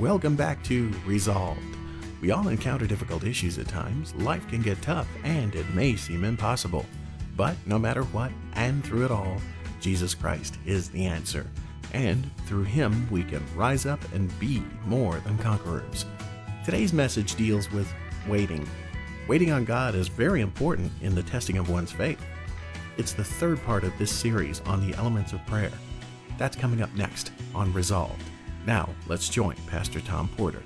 Welcome back to Resolved. We all encounter difficult issues at times. Life can get tough and it may seem impossible. But no matter what, and through it all, Jesus Christ is the answer. And through him, we can rise up and be more than conquerors. Today's message deals with waiting. Waiting on God is very important in the testing of one's faith. It's the third part of this series on the elements of prayer. That's coming up next on Resolved. Now, let's join Pastor Tom Porter.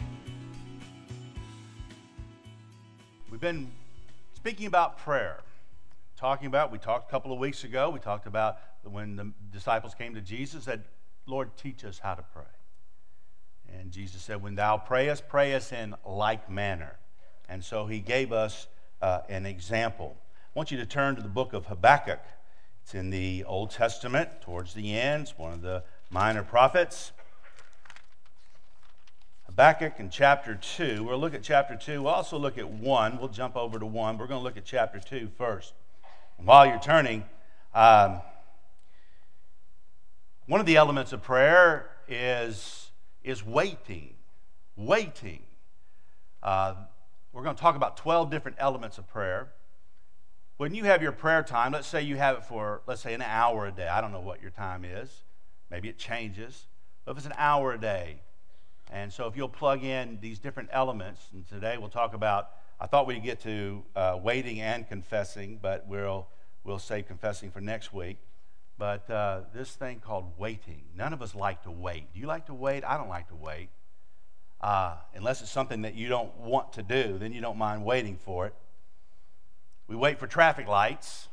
We've been speaking about prayer. Talking about, we talked a couple of weeks ago, we talked about when the disciples came to Jesus, said, Lord, teach us how to pray. And Jesus said, When thou prayest, pray us in like manner. And so he gave us uh, an example. I want you to turn to the book of Habakkuk. It's in the Old Testament, towards the end. It's one of the minor prophets. Habakkuk in chapter 2. We'll look at chapter 2. We'll also look at 1. We'll jump over to 1. We're going to look at chapter 2 first. And while you're turning, um, one of the elements of prayer is, is waiting. Waiting. Uh, we're going to talk about 12 different elements of prayer. When you have your prayer time, let's say you have it for, let's say, an hour a day. I don't know what your time is. Maybe it changes. But if it's an hour a day, and so if you'll plug in these different elements, and today we'll talk about, I thought we'd get to uh, waiting and confessing, but we'll, we'll save confessing for next week. But uh, this thing called waiting, none of us like to wait. Do you like to wait? I don't like to wait. Uh, unless it's something that you don't want to do, then you don't mind waiting for it. We wait for traffic lights.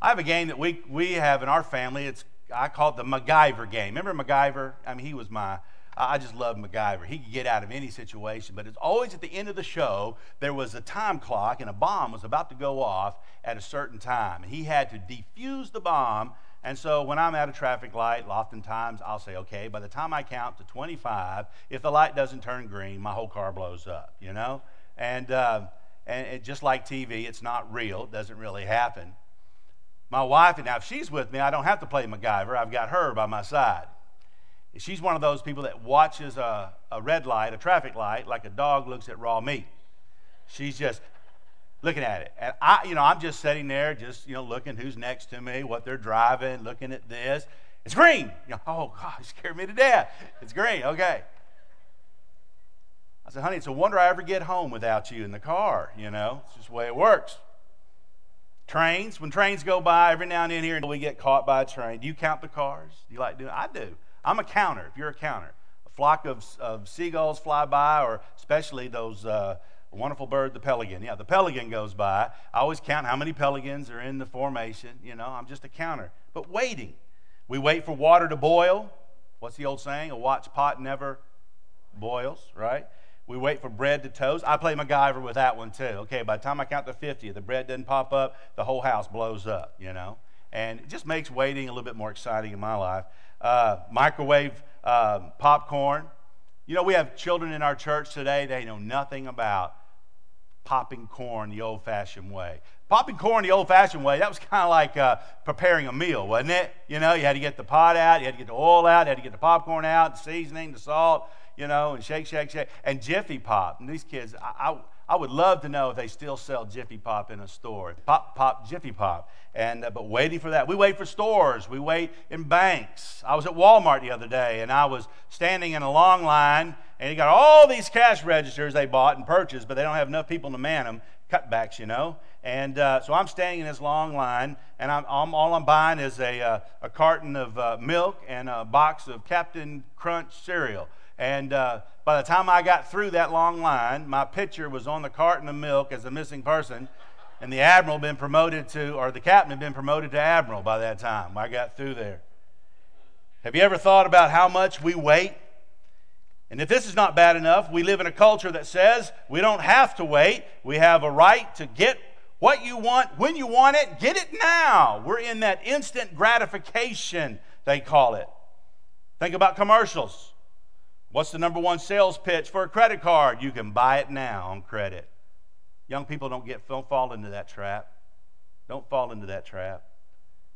I have a game that we, we have in our family. It's I call it the MacGyver game. Remember MacGyver? I mean, he was my I just love MacGyver. He could get out of any situation, but it's always at the end of the show, there was a time clock and a bomb was about to go off at a certain time. And he had to defuse the bomb. And so when I'm at a traffic light, oftentimes I'll say, okay, by the time I count to 25, if the light doesn't turn green, my whole car blows up, you know? And, uh, and it, just like TV, it's not real, it doesn't really happen. My wife, and now if she's with me, I don't have to play MacGyver. I've got her by my side. She's one of those people that watches a, a red light, a traffic light, like a dog looks at raw meat. She's just looking at it. And I, you know, I'm just sitting there, just, you know, looking who's next to me, what they're driving, looking at this. It's green. You know, oh, God, it scared me to death. It's green. Okay. I said, honey, it's a wonder I ever get home without you in the car. You know, it's just the way it works. Trains, when trains go by, every now and then here we get caught by a train. Do you count the cars? Do you like doing? I do. I'm a counter, if you're a counter. A flock of, of seagulls fly by, or especially those uh, wonderful bird, the pelican. Yeah, the pelican goes by. I always count how many pelicans are in the formation. You know, I'm just a counter. But waiting. We wait for water to boil. What's the old saying? A watch pot never boils, right? We wait for bread to toast. I play MacGyver with that one too. Okay, by the time I count to 50, the bread doesn't pop up, the whole house blows up, you know? And it just makes waiting a little bit more exciting in my life uh, microwave uh, popcorn. You know, we have children in our church today, they know nothing about popping corn the old fashioned way. Popping corn the old fashioned way, that was kind of like uh, preparing a meal, wasn't it? You know, you had to get the pot out, you had to get the oil out, you had to get the popcorn out, the seasoning, the salt, you know, and shake, shake, shake. And Jiffy Pop. And these kids, I, I I would love to know if they still sell Jiffy Pop in a store. Pop, pop, Jiffy Pop. And, uh, but waiting for that. We wait for stores. We wait in banks. I was at Walmart the other day and I was standing in a long line and you got all these cash registers they bought and purchased, but they don't have enough people to man them. Cutbacks, you know. And uh, so I'm standing in this long line, and I'm, I'm all I'm buying is a, uh, a carton of uh, milk and a box of Captain Crunch cereal. And uh, by the time I got through that long line, my picture was on the carton of milk as a missing person, and the admiral been promoted to, or the captain had been promoted to admiral by that time. I got through there. Have you ever thought about how much we wait? And if this is not bad enough, we live in a culture that says we don't have to wait. We have a right to get what you want when you want it. Get it now. We're in that instant gratification, they call it. Think about commercials. What's the number one sales pitch for a credit card? You can buy it now on credit. Young people don't get don't fall into that trap. Don't fall into that trap.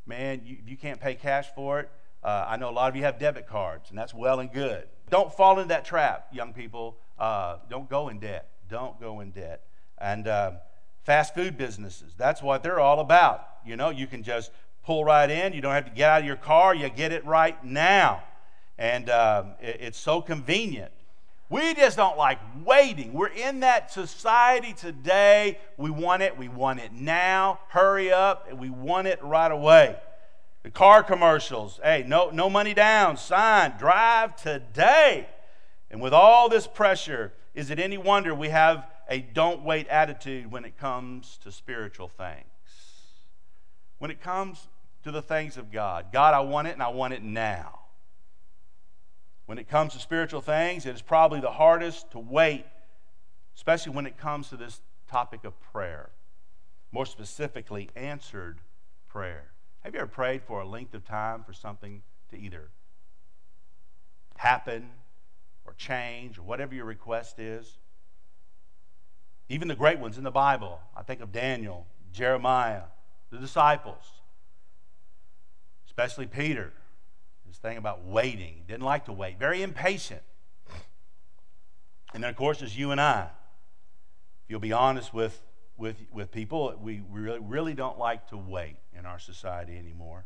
Man, you, you can't pay cash for it. Uh, I know a lot of you have debit cards, and that's well and good. don't fall into that trap, young people. Uh, don't go in debt. Don't go in debt. And uh, fast food businesses, that's what they're all about. You know, you can just pull right in. You don't have to get out of your car. You get it right now. And um, it, it's so convenient. We just don't like waiting. We're in that society today. We want it. We want it now. Hurry up. We want it right away. The car commercials hey, no, no money down, sign, drive today. And with all this pressure, is it any wonder we have a don't wait attitude when it comes to spiritual things? When it comes to the things of God, God, I want it and I want it now. When it comes to spiritual things, it is probably the hardest to wait, especially when it comes to this topic of prayer. More specifically, answered prayer. Have you ever prayed for a length of time for something to either happen or change or whatever your request is? Even the great ones in the Bible. I think of Daniel, Jeremiah, the disciples, especially Peter. This thing about waiting. Didn't like to wait. Very impatient. And then, of course, there's you and I. If you'll be honest with with, with people. We really, really don't like to wait in our society anymore.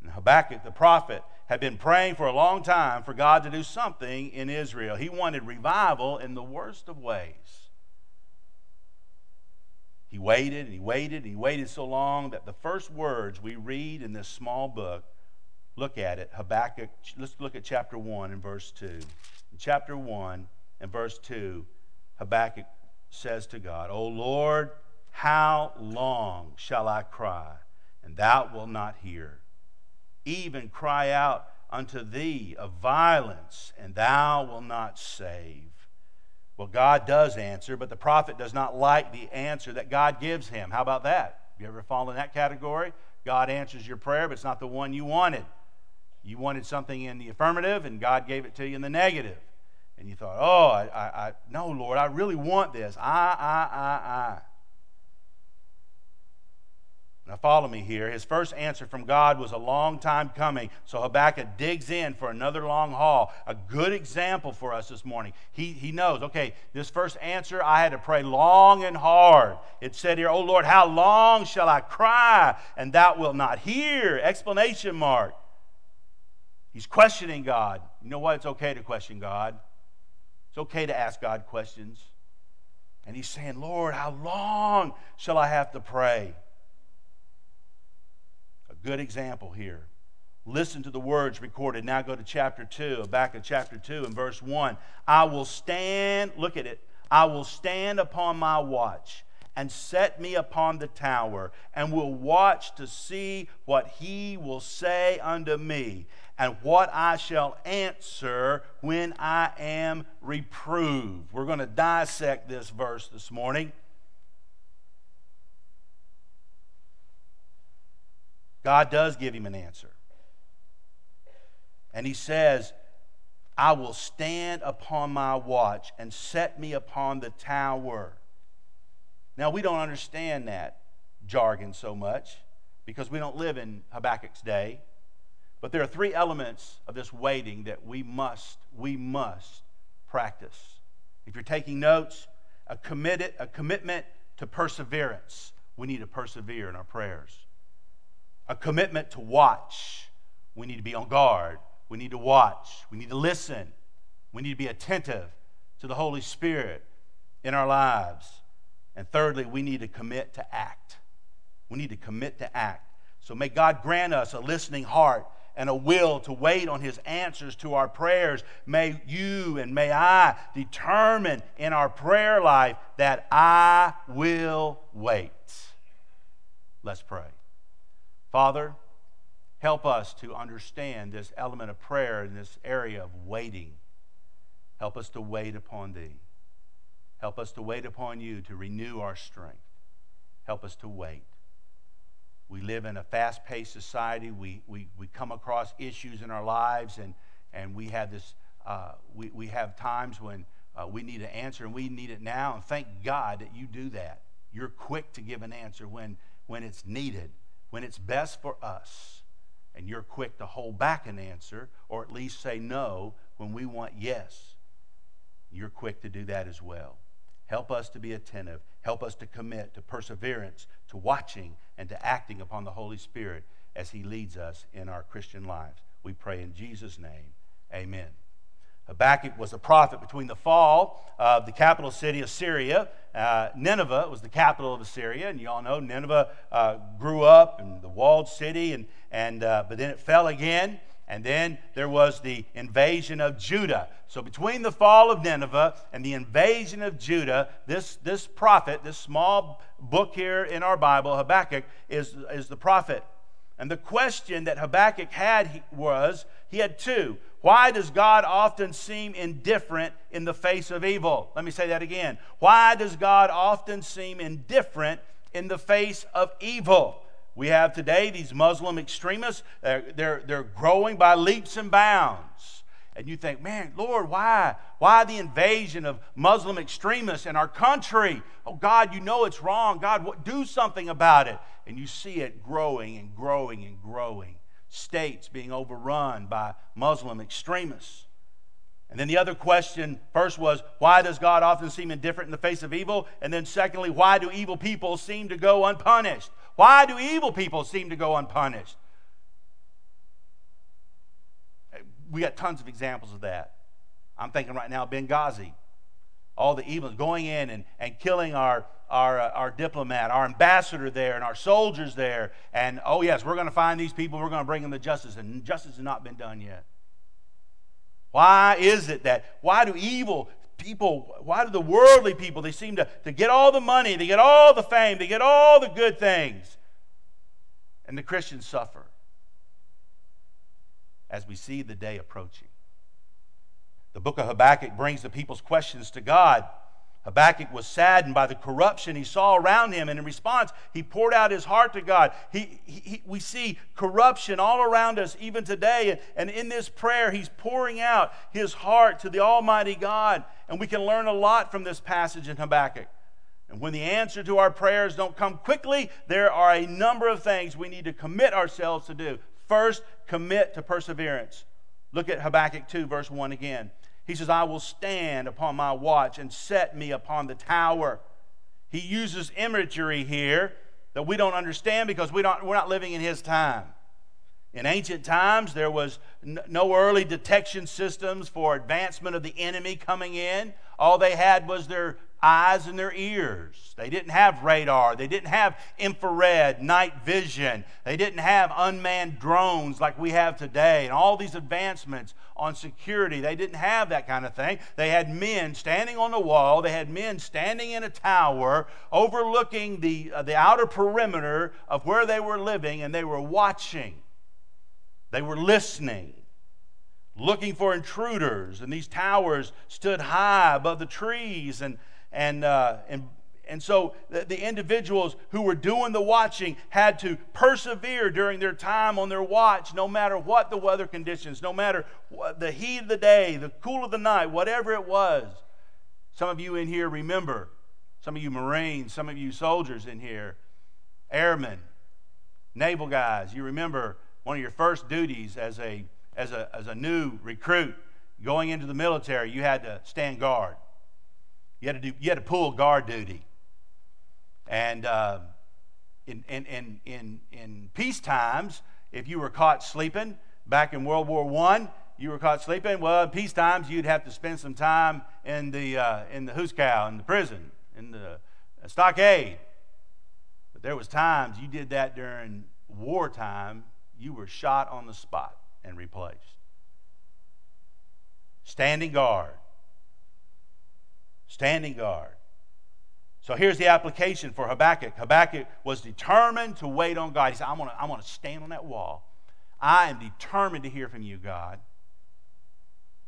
And Habakkuk, the prophet, had been praying for a long time for God to do something in Israel. He wanted revival in the worst of ways. He waited and he waited and he waited so long that the first words we read in this small book, look at it, Habakkuk, let's look at chapter 1 and verse 2. In chapter 1 and verse 2, Habakkuk says to God, O Lord, how long shall I cry, and thou wilt not hear? Even cry out unto thee of violence, and thou wilt not save. Well, God does answer, but the prophet does not like the answer that God gives him. How about that? You ever fall in that category? God answers your prayer, but it's not the one you wanted. You wanted something in the affirmative, and God gave it to you in the negative. And you thought, oh, I, I, I no, Lord, I really want this. I, I, I, I. Now, follow me here. His first answer from God was a long time coming. So Habakkuk digs in for another long haul. A good example for us this morning. He, he knows, okay, this first answer, I had to pray long and hard. It said here, Oh Lord, how long shall I cry and thou wilt not hear? Explanation mark. He's questioning God. You know what? It's okay to question God. It's okay to ask God questions. And he's saying, Lord, how long shall I have to pray? A good example here. Listen to the words recorded. Now go to chapter 2, back of chapter 2 and verse 1. I will stand, look at it, I will stand upon my watch and set me upon the tower, and will watch to see what he will say unto me, and what I shall answer when I am reproved. We're going to dissect this verse this morning. God does give him an answer. And he says, I will stand upon my watch and set me upon the tower. Now, we don't understand that jargon so much because we don't live in Habakkuk's day. But there are three elements of this waiting that we must, we must practice. If you're taking notes, a, committed, a commitment to perseverance. We need to persevere in our prayers a commitment to watch. We need to be on guard. We need to watch. We need to listen. We need to be attentive to the Holy Spirit in our lives. And thirdly, we need to commit to act. We need to commit to act. So may God grant us a listening heart and a will to wait on His answers to our prayers. May you and may I determine in our prayer life that I will wait. Let's pray. Father, help us to understand this element of prayer in this area of waiting. Help us to wait upon Thee. Help us to wait upon You to renew our strength. Help us to wait. We live in a fast paced society. We, we, we come across issues in our lives, and, and we, have this, uh, we, we have times when uh, we need an answer, and we need it now. And thank God that you do that. You're quick to give an answer when, when it's needed when it's best for us, and you're quick to hold back an answer or at least say no when we want yes, you're quick to do that as well. Help us to be attentive. Help us to commit to perseverance, to watching, and to acting upon the Holy Spirit as He leads us in our Christian lives. We pray in Jesus' name. Amen. Habakkuk was a prophet between the fall of the capital city of Syria. Uh, Nineveh was the capital of Assyria, and you all know Nineveh uh, grew up in the walled city, and, and, uh, but then it fell again. And then there was the invasion of Judah. So between the fall of Nineveh and the invasion of Judah, this, this prophet, this small book here in our Bible, Habakkuk, is, is the prophet. And the question that Habakkuk had was he had two. Why does God often seem indifferent in the face of evil? Let me say that again. Why does God often seem indifferent in the face of evil? We have today these Muslim extremists, they're, they're, they're growing by leaps and bounds. And you think, man, Lord, why? Why the invasion of Muslim extremists in our country? Oh, God, you know it's wrong. God, what, do something about it. And you see it growing and growing and growing. States being overrun by Muslim extremists. And then the other question first was, why does God often seem indifferent in the face of evil? And then secondly, why do evil people seem to go unpunished? Why do evil people seem to go unpunished? We got tons of examples of that. I'm thinking right now Benghazi. All the evils going in and, and killing our, our, uh, our diplomat, our ambassador there, and our soldiers there. And oh, yes, we're going to find these people, we're going to bring them to justice. And justice has not been done yet. Why is it that, why do evil people, why do the worldly people, they seem to, to get all the money, they get all the fame, they get all the good things, and the Christians suffer as we see the day approaching. The book of Habakkuk brings the people's questions to God. Habakkuk was saddened by the corruption he saw around him, and in response, he poured out his heart to God. He, he, we see corruption all around us even today, and, and in this prayer, he's pouring out his heart to the Almighty God. And we can learn a lot from this passage in Habakkuk. And when the answer to our prayers don't come quickly, there are a number of things we need to commit ourselves to do. First, commit to perseverance. Look at Habakkuk 2, verse 1 again. He says, I will stand upon my watch and set me upon the tower. He uses imagery here that we don't understand because we don't, we're not living in his time. In ancient times, there was no early detection systems for advancement of the enemy coming in. All they had was their eyes and their ears. They didn't have radar. They didn't have infrared night vision. They didn't have unmanned drones like we have today and all these advancements on security. They didn't have that kind of thing. They had men standing on the wall. They had men standing in a tower overlooking the, uh, the outer perimeter of where they were living and they were watching. They were listening looking for intruders, and these towers stood high above the trees, and and, uh, and, and so the, the, individuals who were doing the watching had to persevere during their time on their watch, no matter what the weather conditions, no matter the heat of the day, the cool of the night, whatever it was. Some of you in here remember, some of you Marines, some of you soldiers in here, airmen, naval guys, you remember one of your first duties as a, as a, as a new recruit going into the military, you had to stand guard. You had to, do, you had to pull guard duty. And uh, in, in, in, in, in peace times, if you were caught sleeping back in World War I, you were caught sleeping, well, in peace times, you'd have to spend some time in the, uh, in the hoosegow, in the prison, in the stockade. But there was times you did that during wartime, you were shot on the spot and replaced. Standing guard standing guard. So here's the application for Habakkuk. Habakkuk was determined to wait on God. He said, I'm going to I'm to stand on that wall. I am determined to hear from you, God.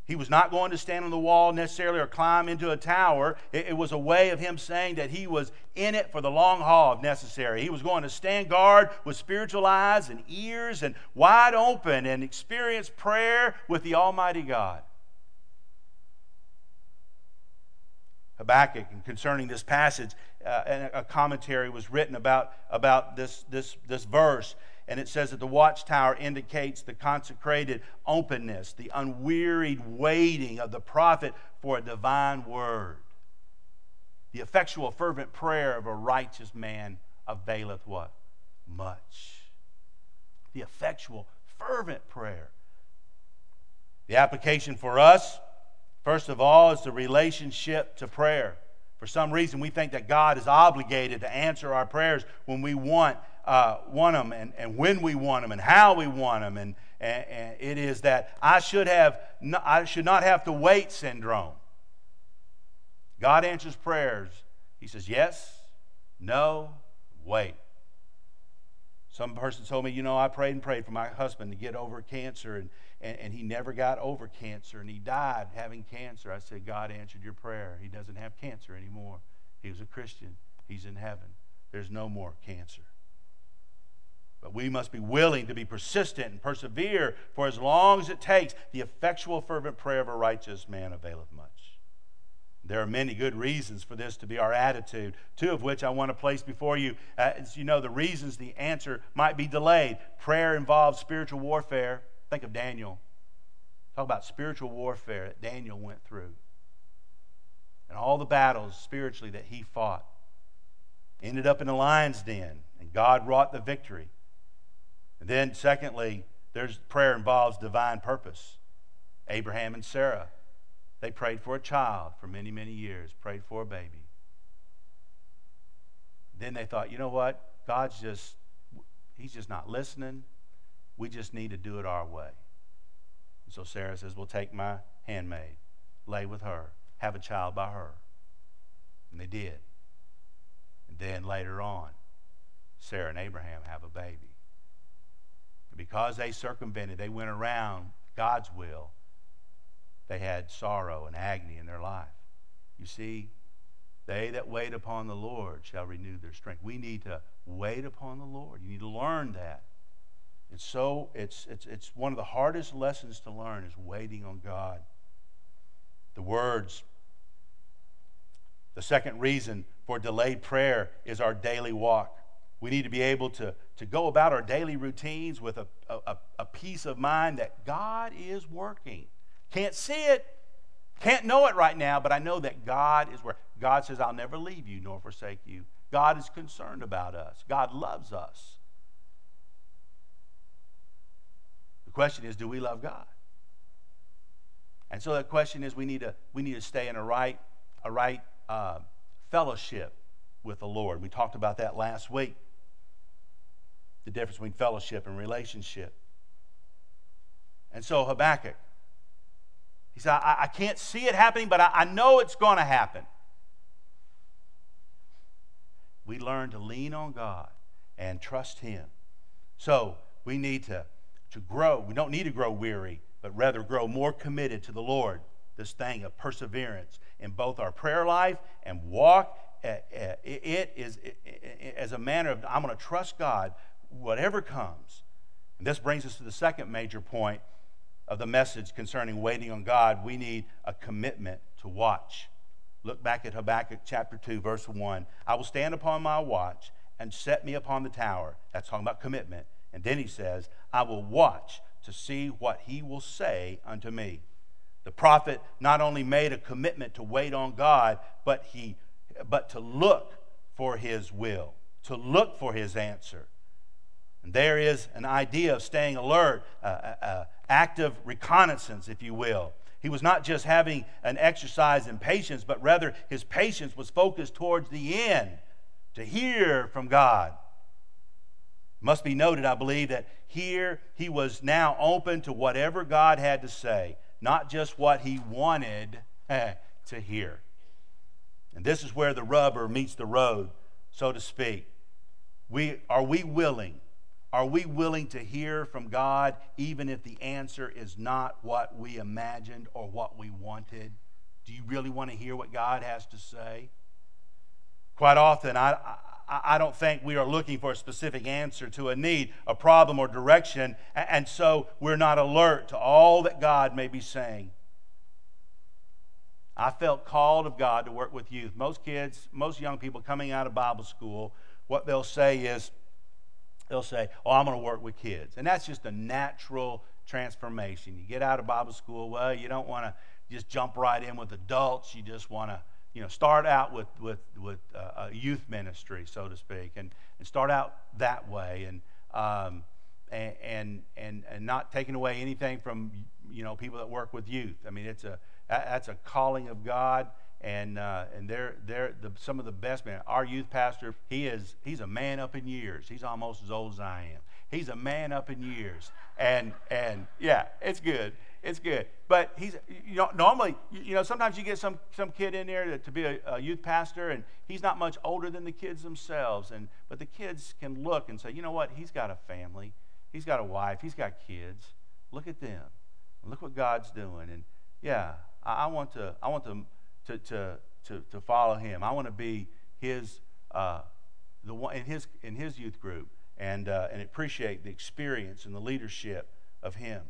He was not going to stand on the wall necessarily or climb into a tower. It, it, was a way of him saying that he was in it for the long haul if necessary. He was going to stand guard with spiritual eyes and ears and wide open and experience prayer with the Almighty God. Habakkuk. And concerning this passage, uh, a commentary was written about, about this, this, this verse. And it says that the watchtower indicates the consecrated openness, the unwearied waiting of the prophet for a divine word. The effectual, fervent prayer of a righteous man availeth what? Much. The effectual, fervent prayer. The application for us, first of all, is the relationship to prayer. For some reason, we think that God is obligated to answer our prayers when we want, uh, want them and, and when we want them and how we want them. And, and, and it is that I should, have, I should not have to wait syndrome. God answers prayers. He says, yes, no, wait. Some person told me, you know, I prayed and prayed for my husband to get over cancer, and, and, and, he never got over cancer, and he died having cancer. I said, God answered your prayer. He doesn't have cancer anymore. He was a Christian, he's in heaven. There's no more cancer. But we must be willing to be persistent and persevere for as long as it takes. The effectual, fervent prayer of a righteous man availeth much. There are many good reasons for this to be our attitude, two of which I want to place before you. Uh, as you know, the reasons the answer might be delayed. Prayer involves spiritual warfare. Think of Daniel. Talk about spiritual warfare that Daniel went through and all the battles spiritually that he fought. Ended up in the lion's den, and God wrought the victory. And then, secondly, there's prayer involves divine purpose. Abraham and Sarah they prayed for a child for many, many years, prayed for a baby. Then they thought, you know what? God's just, He's just not listening. We just need to do it our way. And so Sarah says, Well, take my handmaid, lay with her, have a child by her. And they did. And then later on, Sarah and Abraham have a baby. And because they circumvented, they went around God's will, they had sorrow and agony in their life. You see, they that wait upon the Lord shall renew their strength. We need to wait upon the Lord. You need to learn that. It's so it's it's it's one of the hardest lessons to learn is waiting on God. The words the second reason for delayed prayer is our daily walk. We need to be able to, to go about our daily routines with a, a, a peace of mind that God is working. Can't see it, can't know it right now, but I know that God is where God says, I'll never leave you nor forsake you. God is concerned about us, God loves us. The question is, do we love God? And so the question is, we need to, we need to stay in a right, a right uh, fellowship with the Lord. We talked about that last week. The difference between fellowship and relationship. And so Habakkuk, he said, I, I can't see it happening, but I, I know it's going to happen. We learn to lean on God and trust Him. So we need to, to grow. We don't need to grow weary, but rather grow more committed to the Lord. This thing of perseverance in both our prayer life and walk. Eh, eh, it is as a manner of, I'm going to trust God whatever comes. And this brings us to the second major point of the message concerning waiting on God, we need a commitment to watch. Look back at Habakkuk chapter 2, verse 1. I will stand upon my watch and set me upon the tower. That's talking about commitment. And then he says, I will watch to see what he will say unto me. The prophet not only made a commitment to wait on God, but he but to look for his will, to look for his answer. And there is an idea of staying alert, uh, uh, uh, active reconnaissance, if you will. He was not just having an exercise in patience, but rather his patience was focused towards the end to hear from God. Must be noted, I believe, that here he was now open to whatever God had to say, not just what he wanted to hear. And this is where the rubber meets the road, so to speak. We, are we willing are we willing to hear from God even if the answer is not what we imagined or what we wanted? Do you really want to hear what God has to say? Quite often, I, I, don't think we are looking for a specific answer to a need, a problem, or direction, and so we're not alert to all that God may be saying. I felt called of God to work with youth. Most kids, most young people coming out of Bible school, what they'll say is, they'll say, Oh, I'm going to work with kids. And that's just a natural transformation. You get out of Bible school, well, you don't want to just jump right in with adults. You just want to, you know, start out with, with, with uh, a youth ministry, so to speak, and, and start out that way. And, um, and, and, and not taking away anything from, you know, people that work with youth. I mean, it's a, that's a calling of God and uh, and they're they're the, some of the best men. Our youth pastor, he is he's a man up in years. He's almost as old as I am. He's a man up in years, and and yeah, it's good. It's good. But he's you know normally you know sometimes you get some some kid in there to, to be a, a, youth pastor, and he's not much older than the kids themselves, and but the kids can look and say, you know what, he's got a family, he's got a wife, he's got kids. Look at them. Look what God's doing, and yeah, I, I want to I want to to, to, to, to follow him. I want to be his, uh, the one, in, his, in his youth group and, uh, and appreciate the experience and the leadership of him.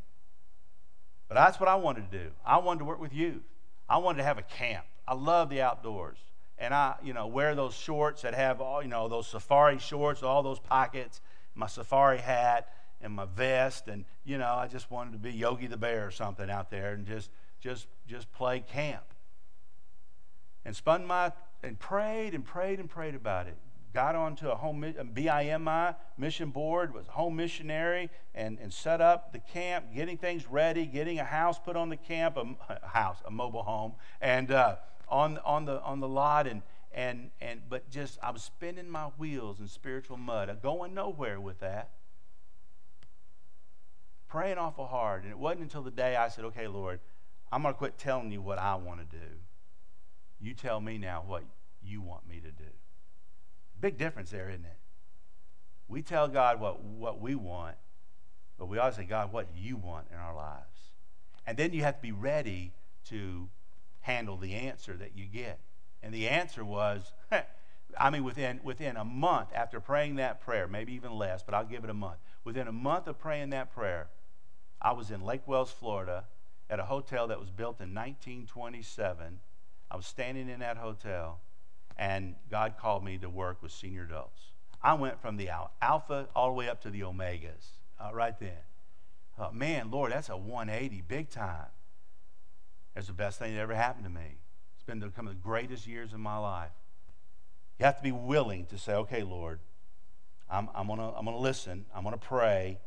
But that's what I wanted to do. I wanted to work with youth. I wanted to have a camp. I love the outdoors. And I, you know, wear those shorts that have all, you know, those safari shorts, all those pockets, my safari hat and my vest. And, you know, I just wanted to be Yogi the Bear or something out there and just, just, just play camp and spun my and prayed and prayed and prayed about it. Got onto a home BIMI mission board, was a home missionary, and, and set up the camp, getting things ready, getting a house put on the camp, a, a house, a mobile home, and uh, on on the on the lot, and and and but just I was spinning my wheels in spiritual mud, going nowhere with that. Praying awful hard, and it wasn't until the day I said, "Okay, Lord, I'm going to quit telling you what I want to do." You tell me now what you want me to do. Big difference there, isn't it? We tell God what, what we want, but we always say, God, what you want in our lives. And then you have to be ready to handle the answer that you get. And the answer was, I mean, within, within a month after praying that prayer, maybe even less, but I'll give it a month. Within a month of praying that prayer, I was in Lake Wales, Florida, at a hotel that was built in 1927 I was standing in that hotel, and God called me to work with senior adults. I went from the alpha all the way up to the omegas uh, right then. Uh, man, Lord, that's a 180 big time. That's the best thing that ever happened to me. It's been some of the greatest years of my life. You have to be willing to say, okay, Lord, I'm, I'm going to I'm gonna listen, I'm going to pray,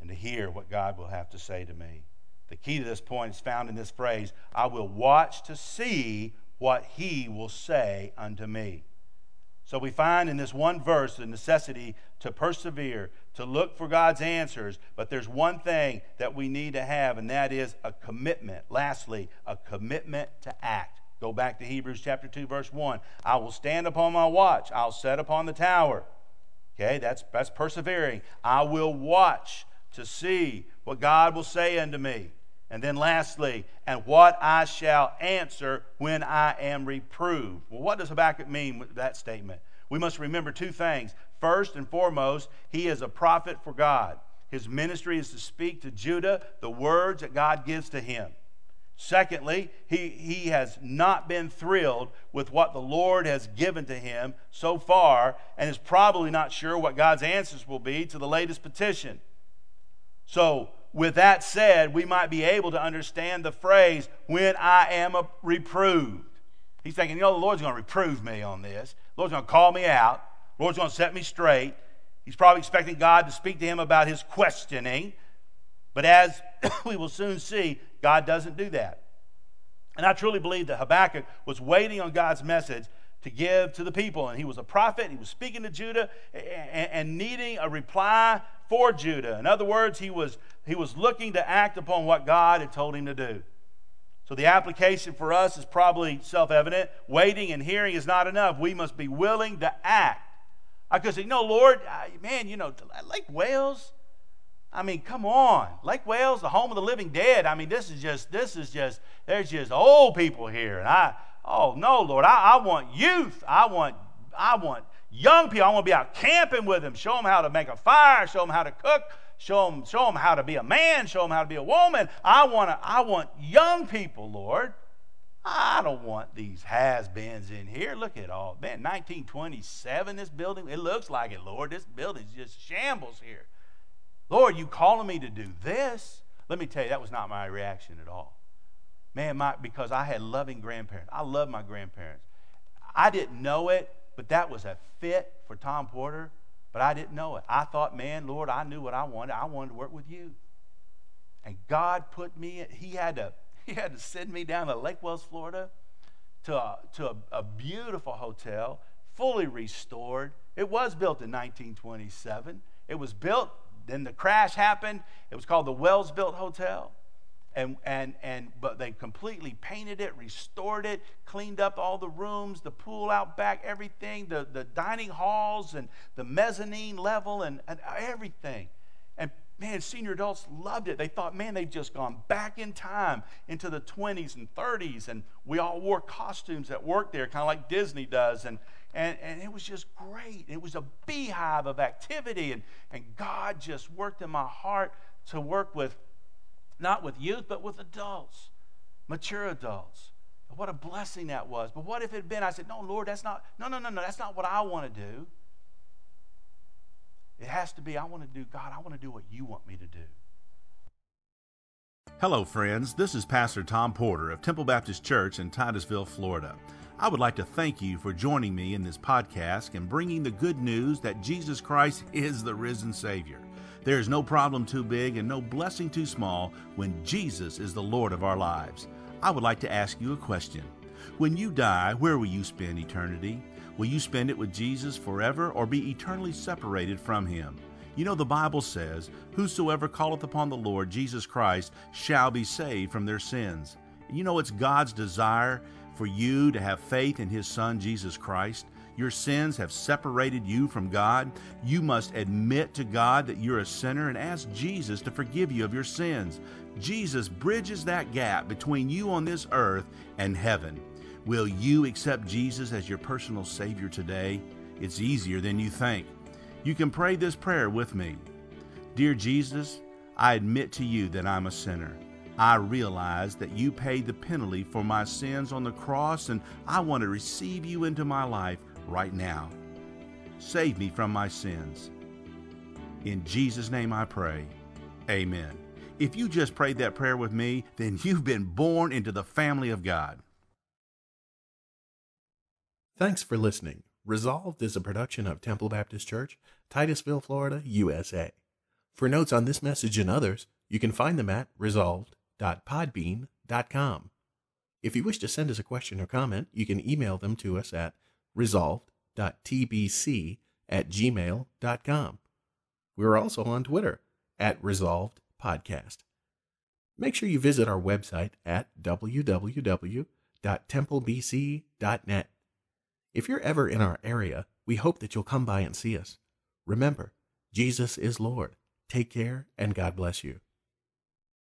and to hear what God will have to say to me. The key to this point is found in this phrase I will watch to see what he will say unto me. So we find in this one verse the necessity to persevere, to look for God's answers. But there's one thing that we need to have, and that is a commitment. Lastly, a commitment to act. Go back to Hebrews chapter 2, verse 1. I will stand upon my watch, I'll set upon the tower. Okay, that's, that's persevering. I will watch to see what God will say unto me. And then lastly, and what I shall answer when I am reproved. Well, what does Habakkuk mean with that statement? We must remember two things. First and foremost, he is a prophet for God. His ministry is to speak to Judah the words that God gives to him. Secondly, he, he has not been thrilled with what the Lord has given to him so far and is probably not sure what God's answers will be to the latest petition. So, with that said, we might be able to understand the phrase, when I am reproved. He's thinking, you know, the Lord's going to reprove me on this. The Lord's going to call me out. The Lord's going to set me straight. He's probably expecting God to speak to him about his questioning. But as we will soon see, God doesn't do that. And I truly believe that Habakkuk was waiting on God's message to give to the people. And he was a prophet, he was speaking to Judah and, and, needing a reply for Judah. In other words, he was, he was looking to act upon what God had told him to do. So the application for us is probably self evident. Waiting and hearing is not enough. We must be willing to act. I could say, you know, Lord, man, you know, Lake Wales, I mean, come on. Lake Wales, the home of the living dead. I mean, this is just, this is just, there's just old people here. And I, Oh, no, Lord. I, I want youth. I want, I want young people. I want to be out camping with them, show them how to make a fire, show them how to cook, show them, show them how to be a man, show them how to be a woman. I want, to, I want young people, Lord. I don't want these has-beens in here. Look at all, man, 1927, this building, it looks like it, Lord. This building's just shambles here. Lord, you calling me to do this? Let me tell you, that was not my reaction at all. Man, my, because I had loving grandparents. I love my grandparents. I didn't know it, but that was a fit for Tom Porter, but I didn't know it. I thought, man, Lord, I knew what I wanted. I wanted to work with you. And God put me, he had to, he had to send me down to Lake Wales, Florida, to a, to a, a beautiful hotel, fully restored. It was built in 1927. It was built, then the crash happened. It was called the Walesbilt Hotel and and and but they completely painted it restored it cleaned up all the rooms the pool out back everything the the dining halls and the mezzanine level and, and everything. And man senior adults loved it. They thought man they've just gone back in time into the 20s and 30s and we all wore costumes at work there kind of like disney does and and, and it was just great. It was a beehive of activity and, and god just worked in my heart to work with not with youth, but with adults, mature adults. What a blessing that was. But what if it had been, I said, no, Lord, that's not, no, no, no, no, that's not what I want to do. It has to be, I want to do, God, I want to do what you want me to do. Hello, friends. This is Pastor Tom Porter of Temple Baptist Church in Titusville, Florida. I would like to thank you for joining me in this podcast and bringing the good news that Jesus Christ is the risen Savior. There is no problem too big and no blessing too small when Jesus is the Lord of our lives. I would like to ask you a question. When you die, where will you spend eternity? Will you spend it with Jesus forever or be eternally separated from him? You know, the Bible says, Whosoever calleth upon the Lord Jesus Christ shall be saved from their sins. You know, it's God's desire for you to have faith in His Son, Jesus Christ. Your sins have separated you from God. You must admit to God that you're a sinner and ask Jesus to forgive you of your sins. Jesus bridges that gap between you on this earth and heaven. Will you accept Jesus as your personal Savior today? It's easier than you think. You can pray this prayer with me Dear Jesus, I admit to you that I'm a sinner. I realize that you paid the penalty for my sins on the cross, and I want to receive you into my life right now. Save me from my sins. In Jesus' name I pray. Amen. If you just prayed that prayer with me, then you've been born into the family of God. Thanks for listening. Resolved is a production of Temple Baptist Church, Titusville, Florida, USA. For notes on this message and others, you can find them at resolved.podbean.com. If you wish to send us a question or comment, you can email them to us at resolved.tbc at gmail.com. We're also on Twitter at Resolved Podcast. Make sure you visit our website at www.templebc.net. If you're ever in our area, we hope that you'll come by and see us. Remember, Jesus is Lord. Take care and God bless you.